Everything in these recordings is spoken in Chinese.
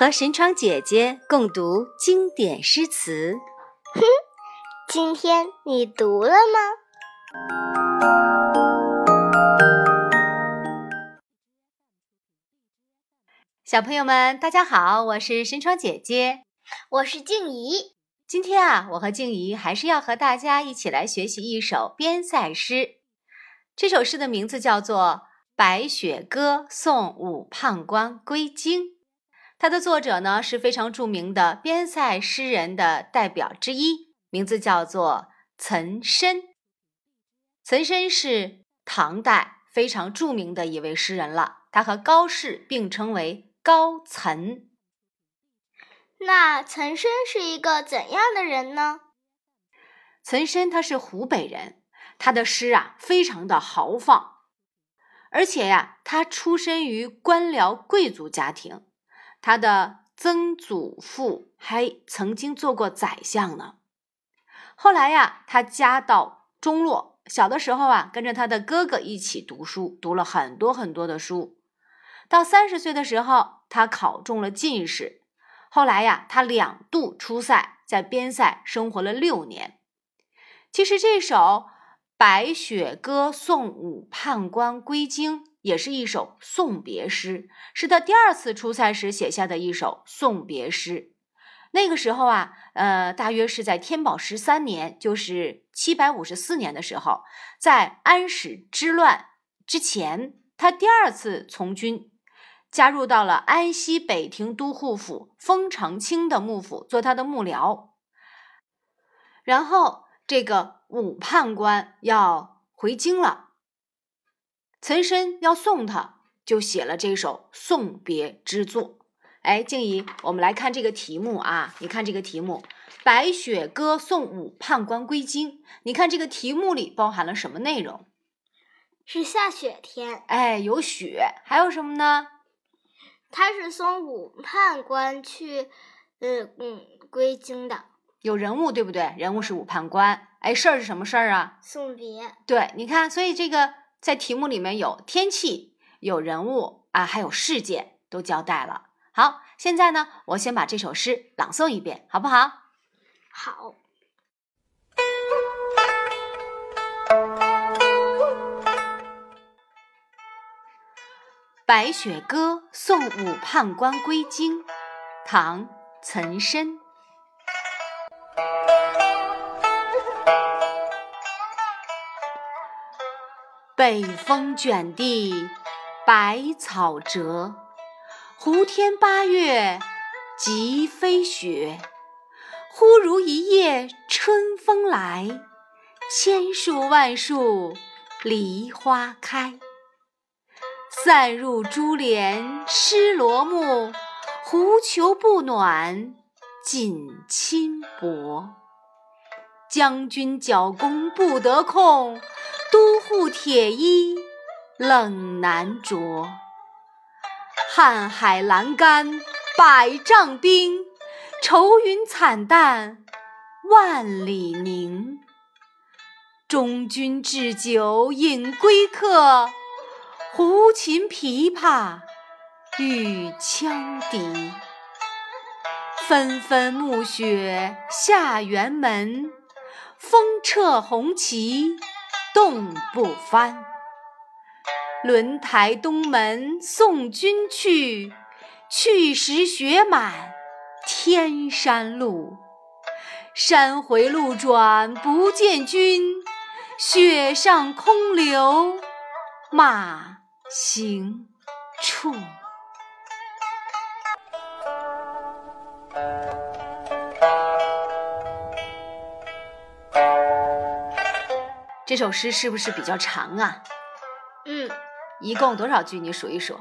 和神窗姐姐共读经典诗词。哼，今天你读了吗？小朋友们，大家好，我是神窗姐姐，我是静怡。今天啊，我和静怡还是要和大家一起来学习一首边塞诗。这首诗的名字叫做《白雪歌送武判官归京》，它的作者呢是非常著名的边塞诗人的代表之一，名字叫做岑参。岑参是唐代非常著名的一位诗人了，他和高适并称为高岑。那岑参是一个怎样的人呢？岑参他是湖北人，他的诗啊非常的豪放，而且呀，他出身于官僚贵族家庭，他的曾祖父还曾经做过宰相呢。后来呀，他家道中落，小的时候啊，跟着他的哥哥一起读书，读了很多很多的书。到三十岁的时候，他考中了进士。后来呀，他两度出塞，在边塞生活了六年。其实这首《白雪歌送武判官归京》也是一首送别诗，是他第二次出塞时写下的一首送别诗。那个时候啊，呃，大约是在天宝十三年，就是七百五十四年的时候，在安史之乱之前，他第二次从军。加入到了安西北庭都护府封长清的幕府，做他的幕僚。然后这个武判官要回京了，岑参要送他，就写了这首送别之作。哎，静怡，我们来看这个题目啊，你看这个题目《白雪歌送武判官归京》，你看这个题目里包含了什么内容？是下雪天。哎，有雪，还有什么呢？他是送武判官去，嗯嗯，归京的。有人物对不对？人物是武判官。哎，事儿是什么事儿啊？送别。对，你看，所以这个在题目里面有天气、有人物啊，还有事件都交代了。好，现在呢，我先把这首诗朗诵一遍，好不好？好。《白雪歌送武判官归京》唐·岑参。北风卷地白草折，胡天八月即飞雪。忽如一夜春风来，千树万树梨花开。散入珠帘湿罗幕，狐裘不暖锦衾薄。将军角弓不得控，护铁衣冷难着。瀚海阑干百丈冰，愁云惨淡万里凝。中军置酒饮归客。胡琴琵琶与羌笛，纷纷暮雪下辕门。风掣红旗冻不翻。轮台东门送君去，去时雪满天山路。山回路转不见君，雪上空留马。行处，这首诗是不是比较长啊？嗯，一共多少句？你数一数。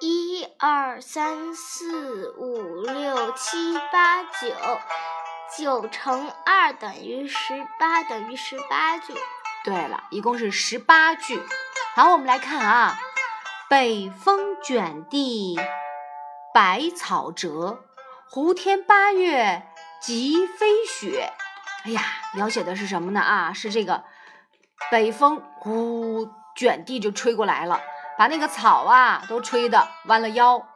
一二三四五六七八九，九乘二等于十八，等于十八句。对了，一共是十八句。好，我们来看啊，北风卷地百草折，胡天八月即飞雪。哎呀，描写的是什么呢？啊，是这个北风呼卷地就吹过来了，把那个草啊都吹得弯了腰。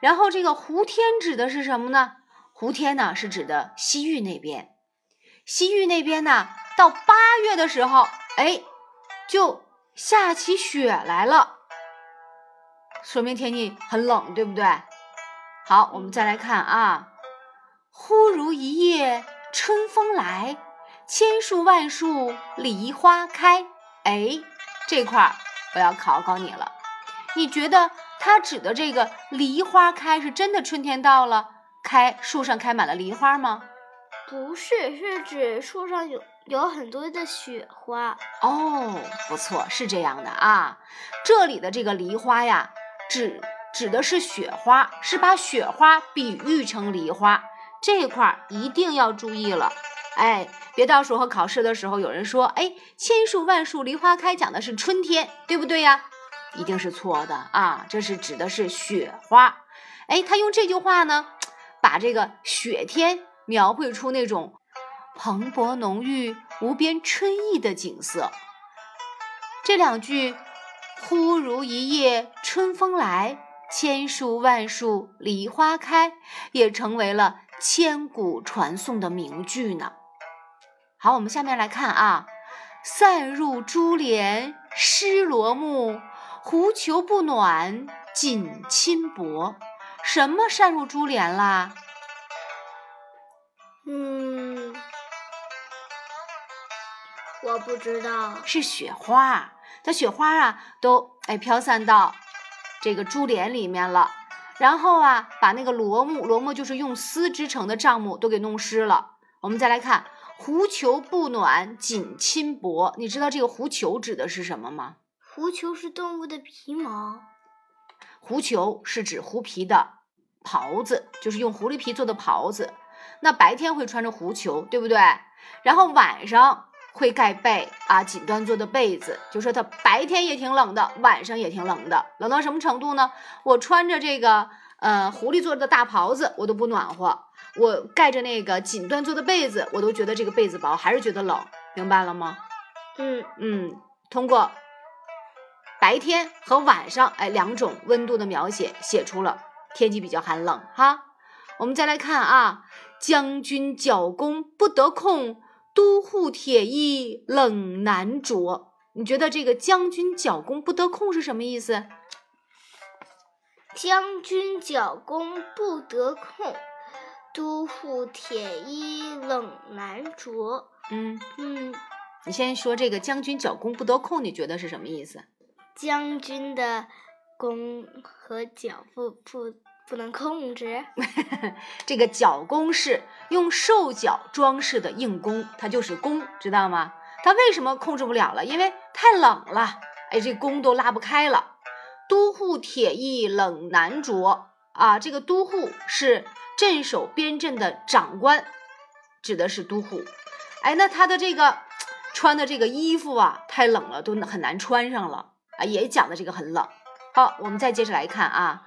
然后这个胡天指的是什么呢？胡天呢是指的西域那边。西域那边呢，到八月的时候，哎，就下起雪来了，说明天气很冷，对不对？好，我们再来看啊，忽如一夜春风来，千树万树梨花开。哎，这块儿我要考考你了，你觉得它指的这个梨花开是真的春天到了，开树上开满了梨花吗？不是，是指树上有有很多的雪花。哦，不错，是这样的啊。这里的这个梨花呀，指指的是雪花，是把雪花比喻成梨花，这块儿一定要注意了。哎，别到时候考试的时候有人说，哎，千树万树梨花开讲的是春天，对不对呀？一定是错的啊，这是指的是雪花。哎，他用这句话呢，把这个雪天。描绘出那种蓬勃浓郁、无边春意的景色。这两句“忽如一夜春风来，千树万树梨花开”也成为了千古传颂的名句呢。好，我们下面来看啊，“散入珠帘湿罗幕，狐裘不暖锦衾薄。”什么散入珠帘啦？嗯，我不知道，是雪花。它雪花啊，都哎飘散到这个珠帘里面了。然后啊，把那个罗幕，罗幕就是用丝织成的帐幕，都给弄湿了。我们再来看“狐裘不暖锦衾薄”，你知道这个狐裘指的是什么吗？狐裘是动物的皮毛。狐裘是指狐皮的袍子，就是用狐狸皮做的袍子。那白天会穿着狐裘，对不对？然后晚上会盖被啊，锦缎做的被子。就说它白天也挺冷的，晚上也挺冷的。冷到什么程度呢？我穿着这个呃狐狸做的大袍子，我都不暖和；我盖着那个锦缎做的被子，我都觉得这个被子薄，还是觉得冷。明白了吗？嗯嗯，通过白天和晚上哎两种温度的描写，写出了天气比较寒冷哈。我们再来看啊。将军角弓不得控，都护铁衣冷难着。你觉得这个“将军角弓不得控”是什么意思？将军角弓不得控，都护铁衣冷难着。嗯嗯，你先说这个“将军角弓不得控”，你觉得是什么意思？将军的弓和脚不不。不能控制，这个角弓是用兽角装饰的硬弓，它就是弓，知道吗？它为什么控制不了了？因为太冷了，哎，这弓都拉不开了。都护铁衣冷难着啊，这个都护是镇守边镇的长官，指的是都护。哎，那他的这个穿的这个衣服啊，太冷了，都很难穿上了啊，也讲的这个很冷。好，我们再接着来看啊。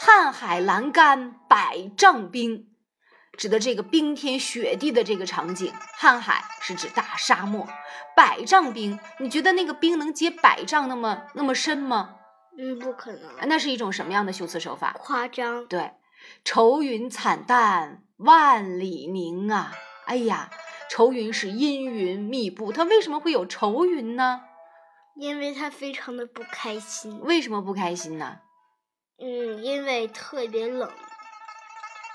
瀚海阑干百丈冰，指的这个冰天雪地的这个场景。瀚海是指大沙漠，百丈冰，你觉得那个冰能结百丈那么那么深吗？嗯，不可能。那是一种什么样的修辞手法？夸张。对，愁云惨淡万里凝啊！哎呀，愁云是阴云密布，它为什么会有愁云呢？因为他非常的不开心。为什么不开心呢？嗯，因为特别冷。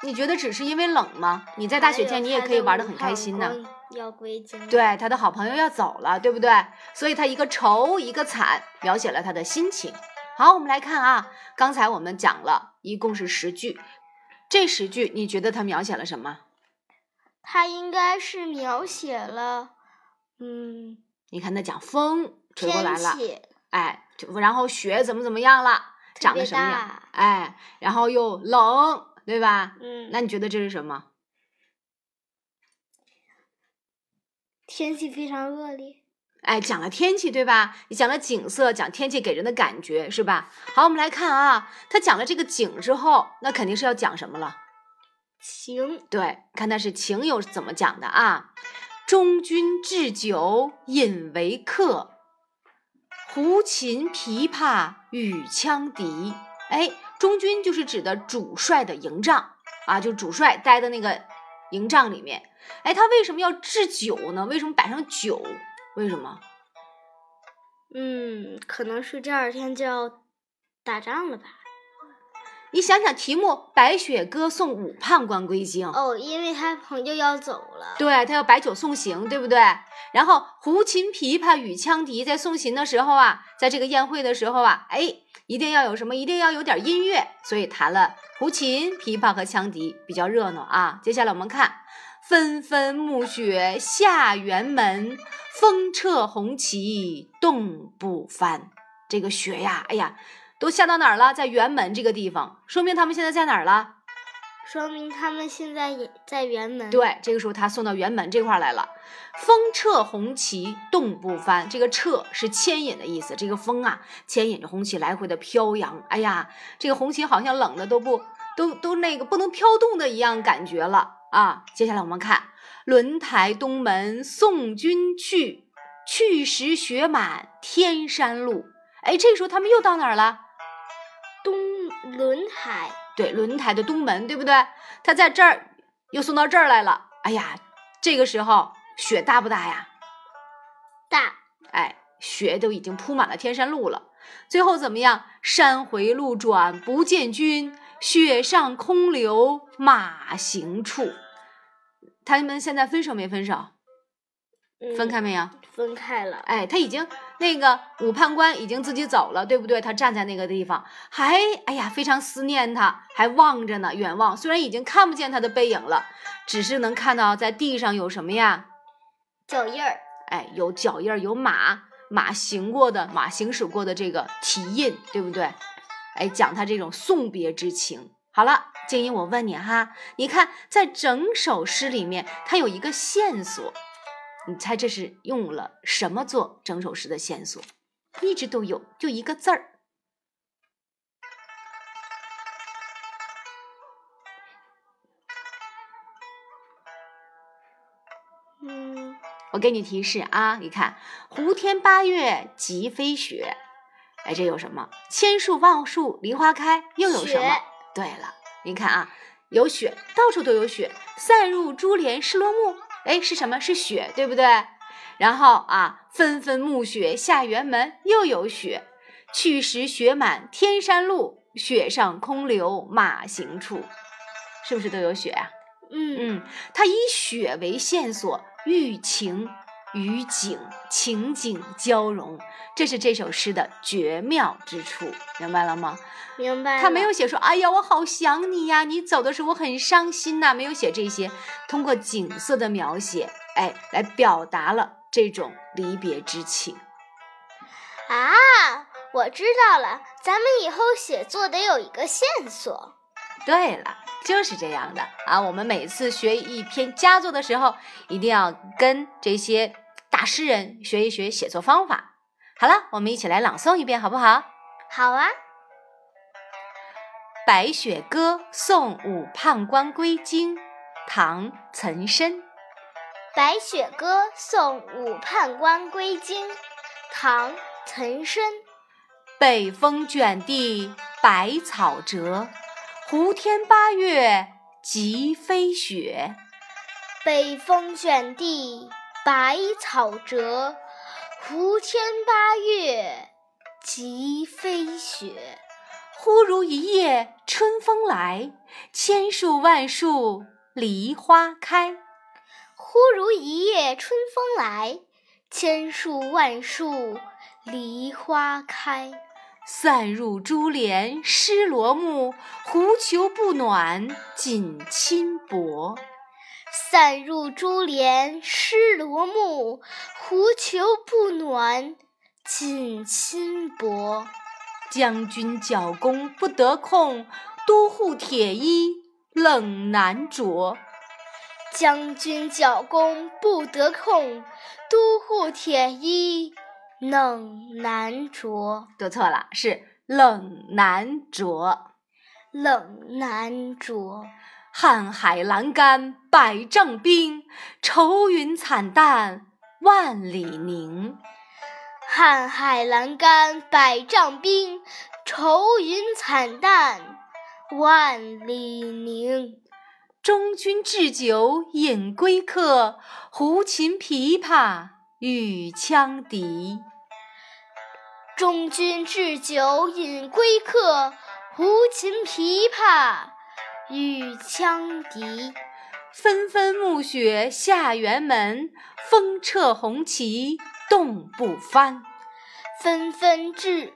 你觉得只是因为冷吗？你在大雪天你也可以玩的很开心呢。要归京。对，他的好朋友要走了，对不对？所以他一个愁一个惨，描写了他的心情。好，我们来看啊，刚才我们讲了一共是十句，这十句你觉得他描写了什么？他应该是描写了，嗯，你看他讲风吹过来了，哎，然后雪怎么怎么样了？长得什么样？哎，然后又冷，对吧？嗯，那你觉得这是什么？天气非常恶劣。哎，讲了天气，对吧？你讲了景色，讲天气给人的感觉，是吧？好，我们来看啊，他讲了这个景之后，那肯定是要讲什么了？情。对，看他是情有怎么讲的啊？中军置酒饮为客。胡琴琵琶与羌笛，哎，中军就是指的主帅的营帐啊，就主帅待的那个营帐里面。哎，他为什么要置酒呢？为什么摆上酒？为什么？嗯，可能是第二天就要打仗了吧。你想想题目，白雪歌送武判官归京。哦，因为他朋友要走了。对他要摆酒送行，对不对？然后胡琴、琵琶与羌笛在送行的时候啊，在这个宴会的时候啊，哎，一定要有什么？一定要有点音乐，所以弹了胡琴、琵琶和羌笛，比较热闹啊。接下来我们看，纷纷暮雪下辕门，风掣红旗冻不翻。这个雪呀，哎呀。都下到哪儿了？在辕门这个地方，说明他们现在在哪儿了？说明他们现在也在辕门。对，这个时候他送到辕门这块来了。风掣红旗冻不翻，这个掣是牵引的意思。这个风啊，牵引着红旗来回的飘扬。哎呀，这个红旗好像冷的都不都都那个不能飘动的一样感觉了啊！接下来我们看轮台东门送君去，去时雪满天山路。哎，这个时候他们又到哪儿了？轮台对轮台的东门，对不对？他在这儿又送到这儿来了。哎呀，这个时候雪大不大呀？大。哎，雪都已经铺满了天山路了。最后怎么样？山回路转不见君，雪上空留马行处。他们现在分手没分手？分开没有？分开了。哎，他已经那个武判官已经自己走了，对不对？他站在那个地方，还哎呀，非常思念他，还望着呢，远望。虽然已经看不见他的背影了，只是能看到在地上有什么呀？脚印儿。哎，有脚印儿，有马马行过的马行驶过的这个蹄印，对不对？哎，讲他这种送别之情。好了，静音，我问你哈，你看在整首诗里面，它有一个线索。你猜这是用了什么做整首诗的线索？一直都有，就一个字儿。嗯，我给你提示啊，你看“胡天八月即飞雪”，哎，这有什么？“千树万树梨花开”又有什么？对了，你看啊，有雪，到处都有雪，“散入珠帘湿罗幕”。哎，是什么？是雪，对不对？然后啊，纷纷暮雪下辕门，又有雪。去时雪满天山路，雪上空留马行处，是不是都有雪啊？嗯嗯，它以雪为线索，寓情与景，情景交融，这是这首诗的绝妙之处，明白了吗？明白。他没有写说，哎呀，我好想你呀，你走的时候我很伤心呐，没有写这些。通过景色的描写，哎，来表达了这种离别之情。啊，我知道了，咱们以后写作得有一个线索。对了，就是这样的啊。我们每次学一篇佳作的时候，一定要跟这些大诗人学一学写作方法。好了，我们一起来朗诵一遍，好不好？好啊。《白雪歌送武判官归京》唐·岑参。《白雪歌送武判官归京》唐·岑参。北风卷地白草折，胡天八月即飞雪。北风卷地白草折，胡天八月即飞雪。忽如一夜春风来，千树万树梨花开。忽如一夜春风来，千树万树梨花开。散入珠帘湿罗幕，狐裘不暖锦衾薄。散入珠帘湿罗幕，狐裘不暖锦衾薄。将军角弓不得控，都护铁衣冷难着。将军角弓不得控，都护铁衣冷难着。读错了，是冷难着。冷难着。瀚海阑干百丈冰，愁云惨淡万里凝。瀚海阑干百丈冰，愁愁云惨淡万里凝。中军置酒饮归客，胡琴琵琶与羌笛。中军置酒饮归客，胡琴琵琶与羌笛。纷纷暮雪下辕门，风掣红旗冻不翻。纷纷至，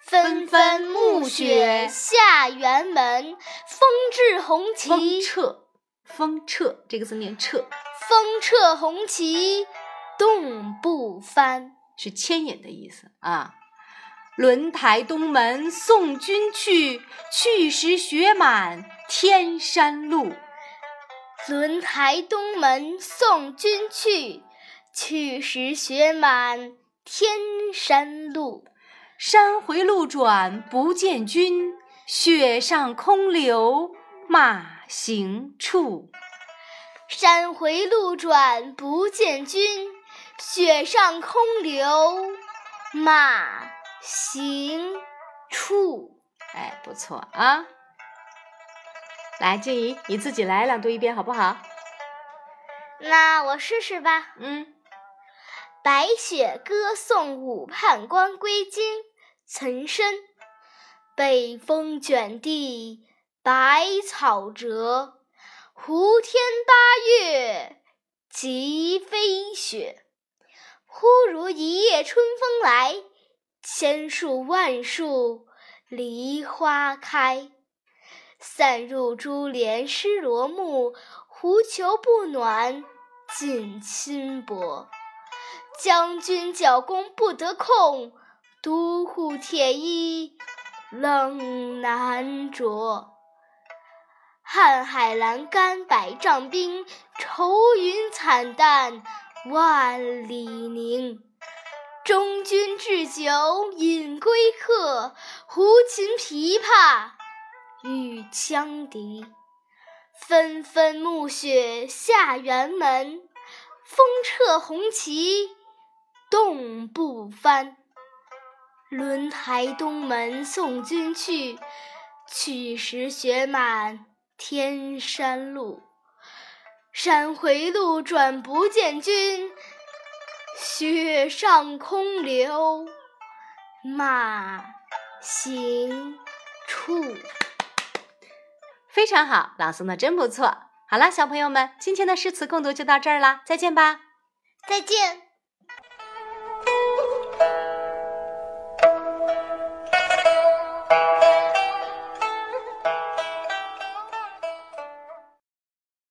纷纷暮雪下辕门，风掣红旗。风掣。风掣这个字念掣，风掣红旗动不翻，是牵引的意思啊。轮台东门送君去，去时雪满天山路。轮台东门送君去，去时雪满天山路。山回路转不见君，雪上空留马。行处，山回路转不见君，雪上空留马行处。哎，不错啊！来，静怡，你自己来朗读一遍好不好？那我试试吧。嗯，白雪歌送武判官归京，岑参。北风卷地。百草折，胡天八月即飞雪。忽如一夜春风来，千树万树梨花开。散入珠帘湿罗幕，狐裘不暖锦衾薄。将军角弓不得控，都护铁衣冷难着。瀚海阑干百丈冰，愁云惨淡万里凝。中军置酒饮归客，胡琴琵琶与羌笛。纷纷暮雪下辕门，风掣红旗冻不翻。轮台东门送君去，去时雪满。天山路，山回路转不见君，雪上空留马行处。非常好，朗诵的真不错。好了，小朋友们，今天的诗词共读就到这儿啦，再见吧。再见。